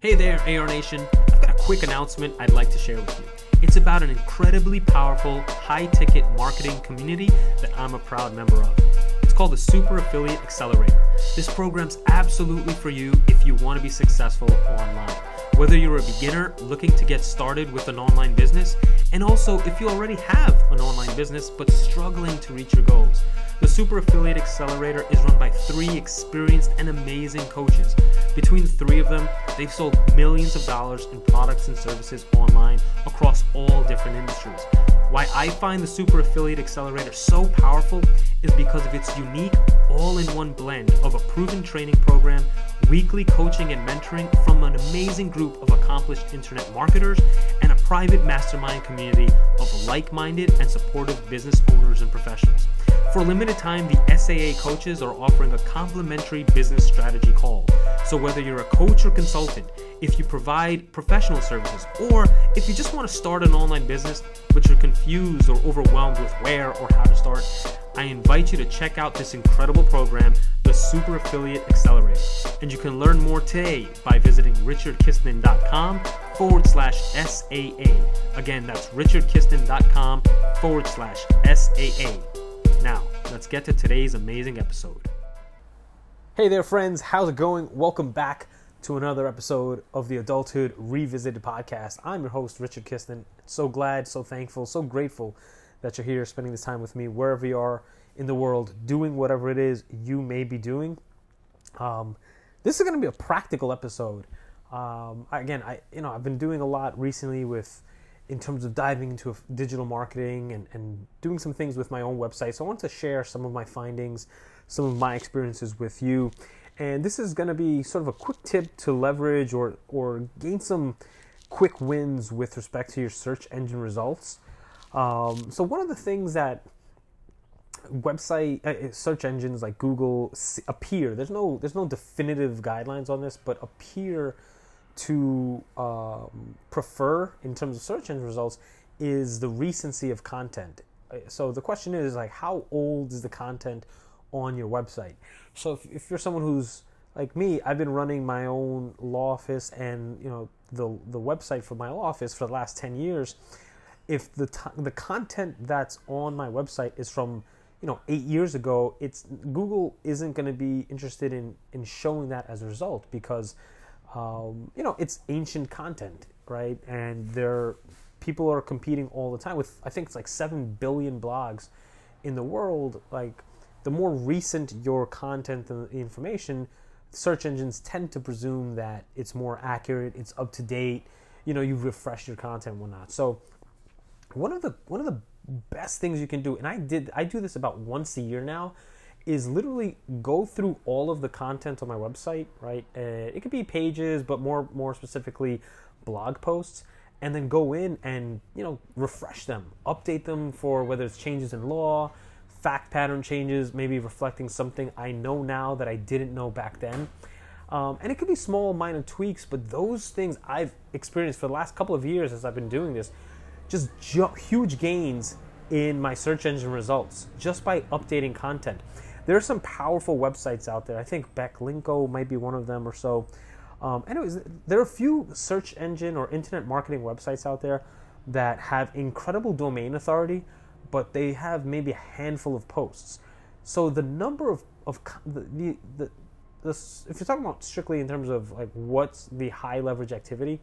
Hey there, AR Nation. I've got a quick announcement I'd like to share with you. It's about an incredibly powerful, high ticket marketing community that I'm a proud member of. It's called the Super Affiliate Accelerator. This program's absolutely for you if you want to be successful online. Whether you're a beginner looking to get started with an online business, and also if you already have an online business but struggling to reach your goals. The Super Affiliate Accelerator is run by three experienced and amazing coaches. Between the three of them, they've sold millions of dollars in products and services online across all different industries. Why I find the Super Affiliate Accelerator so powerful is because of its unique all in one blend of a proven training program, weekly coaching and mentoring from an amazing group of accomplished internet marketers, and a private mastermind community of like minded and supportive business owners and professionals. For a limited time, the SAA coaches are offering a complimentary business strategy call. So, whether you're a coach or consultant, if you provide professional services, or if you just want to start an online business but you're confused or overwhelmed with where or how to start, I invite you to check out this incredible program, the Super Affiliate Accelerator. And you can learn more today by visiting richardkistner.com forward slash SAA. Again, that's richardkistner.com forward slash SAA. Now, let's get to today's amazing episode. Hey there, friends. How's it going? Welcome back to another episode of the Adulthood Revisited podcast. I'm your host, Richard Kistner. So glad, so thankful, so grateful that you're here spending this time with me wherever you are in the world, doing whatever it is you may be doing. Um, this is going to be a practical episode. Um, again, I you know I've been doing a lot recently with in terms of diving into digital marketing and, and doing some things with my own website. So I want to share some of my findings, some of my experiences with you. And this is going to be sort of a quick tip to leverage or, or gain some quick wins with respect to your search engine results. Um, so one of the things that website uh, search engines like Google appear there's no there's no definitive guidelines on this, but appear to um, prefer in terms of search engine results is the recency of content. Uh, so the question is like, how old is the content on your website? So if, if you're someone who's like me, I've been running my own law office and you know the the website for my law office for the last ten years. If the t- the content that's on my website is from you know eight years ago, it's Google isn't going to be interested in in showing that as a result because um, you know, it's ancient content, right? And there, people are competing all the time with. I think it's like seven billion blogs in the world. Like, the more recent your content and information, search engines tend to presume that it's more accurate, it's up to date. You know, you've refreshed your content and whatnot. So, one of the one of the best things you can do, and I did, I do this about once a year now is literally go through all of the content on my website, right? Uh, it could be pages, but more more specifically, blog posts, and then go in and you know refresh them, update them for whether it's changes in law, fact pattern changes, maybe reflecting something I know now that I didn't know back then. Um, and it could be small, minor tweaks, but those things I've experienced for the last couple of years as I've been doing this, just ju- huge gains in my search engine results just by updating content there are some powerful websites out there. I think Backlinko might be one of them or so. Um, anyways, there are a few search engine or internet marketing websites out there that have incredible domain authority, but they have maybe a handful of posts. So the number of, of the, the, the, if you're talking about strictly in terms of like what's the high leverage activity,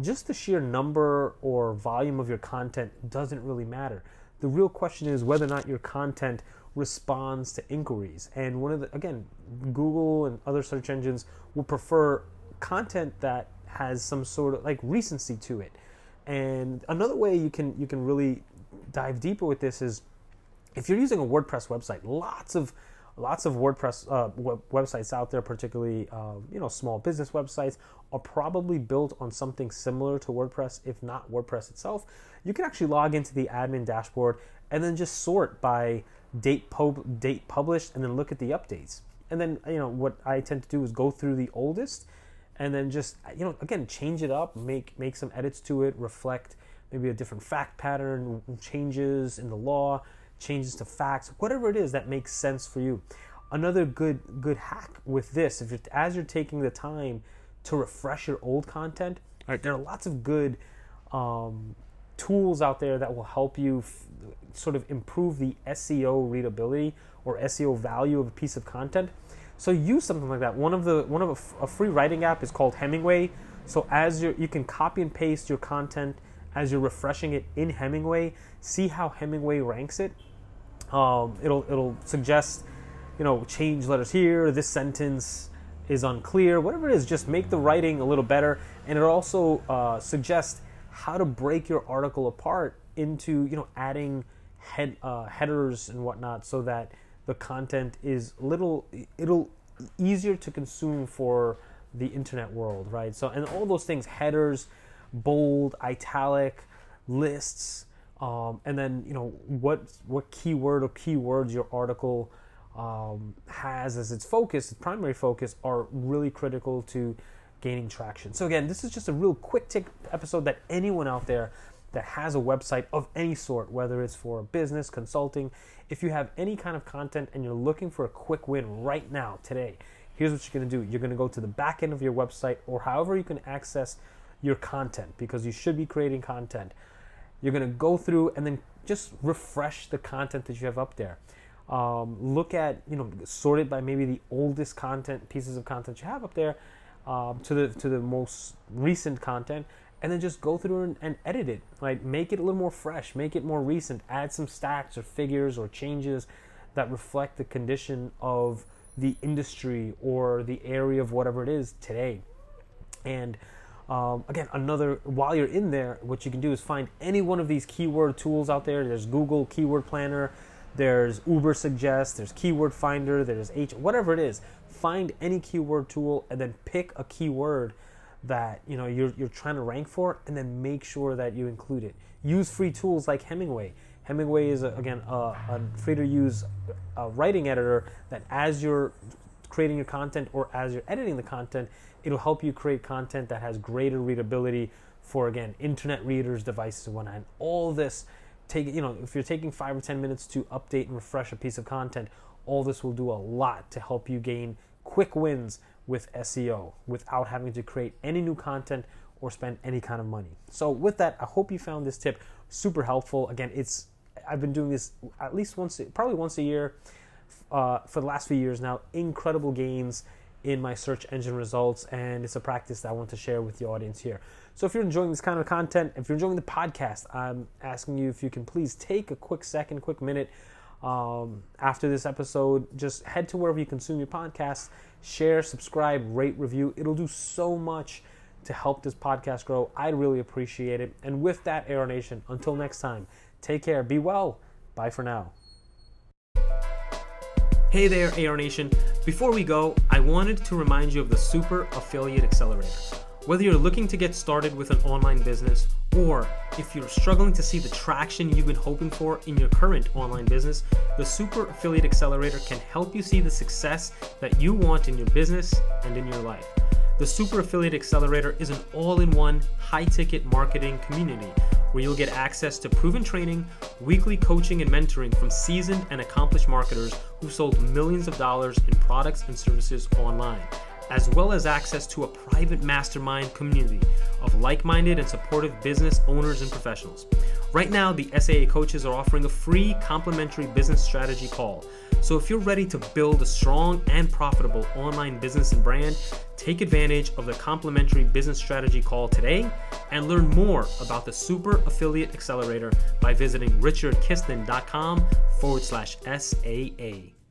just the sheer number or volume of your content doesn't really matter. The real question is whether or not your content responds to inquiries. And one of the again, Google and other search engines will prefer content that has some sort of like recency to it. And another way you can you can really dive deeper with this is if you're using a WordPress website, lots of lots of WordPress uh, web- websites out there, particularly uh, you know small business websites, are probably built on something similar to WordPress, if not WordPress itself. You can actually log into the admin dashboard and then just sort by date pub- date published, and then look at the updates. And then you know what I tend to do is go through the oldest, and then just you know again change it up, make make some edits to it, reflect maybe a different fact pattern, changes in the law changes to facts, whatever it is that makes sense for you. Another good good hack with this, if you're, as you're taking the time to refresh your old content, right, there are lots of good um, tools out there that will help you f- sort of improve the SEO readability or SEO value of a piece of content. So use something like that. One of the one of a, f- a free writing app is called Hemingway. So as you you can copy and paste your content as you're refreshing it in Hemingway, see how Hemingway ranks it um, it'll it'll suggest, you know, change letters here. This sentence is unclear. Whatever it is, just make the writing a little better, and it also uh, suggests how to break your article apart into you know adding head uh, headers and whatnot, so that the content is little it'll easier to consume for the internet world, right? So and all those things, headers, bold, italic, lists um, and then you know what what keyword or keywords your article um, has as its focus, its primary focus, are really critical to gaining traction. So again, this is just a real quick tick episode that anyone out there that has a website of any sort, whether it's for business, consulting, if you have any kind of content and you're looking for a quick win right now, today, here's what you're going to do. You're going to go to the back end of your website or however you can access your content because you should be creating content. You're going to go through and then just refresh the content that you have up there. Um, look at, you know, sort it by maybe the oldest content, pieces of content you have up there um, to the to the most recent content, and then just go through and, and edit it. Right, make it a little more fresh, make it more recent. Add some stats or figures or changes that reflect the condition of the industry or the area of whatever it is today. And um, again, another, while you're in there, what you can do is find any one of these keyword tools out there. There's Google Keyword Planner, there's Ubersuggest, there's Keyword Finder, there's H, whatever it is. Find any keyword tool and then pick a keyword that you know you're, you're trying to rank for and then make sure that you include it. Use free tools like Hemingway. Hemingway is, a, again, a, a free to use uh, writing editor that as you're creating your content or as you're editing the content, it'll help you create content that has greater readability for again internet readers, devices, and whatnot. And all this take you know if you're taking five or ten minutes to update and refresh a piece of content, all this will do a lot to help you gain quick wins with SEO without having to create any new content or spend any kind of money. So with that, I hope you found this tip super helpful. Again, it's I've been doing this at least once, probably once a year uh, for the last few years now. Incredible gains in my search engine results, and it's a practice that I want to share with the audience here. So, if you're enjoying this kind of content, if you're enjoying the podcast, I'm asking you if you can please take a quick second, quick minute um, after this episode. Just head to wherever you consume your podcasts, share, subscribe, rate, review. It'll do so much to help this podcast grow. I'd really appreciate it. And with that, AR Nation, until next time, take care, be well. Bye for now. Hey there, AR Nation. Before we go, I wanted to remind you of the Super Affiliate Accelerator. Whether you're looking to get started with an online business or if you're struggling to see the traction you've been hoping for in your current online business, the Super Affiliate Accelerator can help you see the success that you want in your business and in your life. The Super Affiliate Accelerator is an all in one, high ticket marketing community where you'll get access to proven training, weekly coaching and mentoring from seasoned and accomplished marketers who've sold millions of dollars in products and services online, as well as access to a private mastermind community of like minded and supportive business owners and professionals. Right now, the SAA coaches are offering a free complimentary business strategy call. So if you're ready to build a strong and profitable online business and brand, take advantage of the complimentary business strategy call today and learn more about the Super Affiliate Accelerator by visiting richardkistner.com forward slash SAA.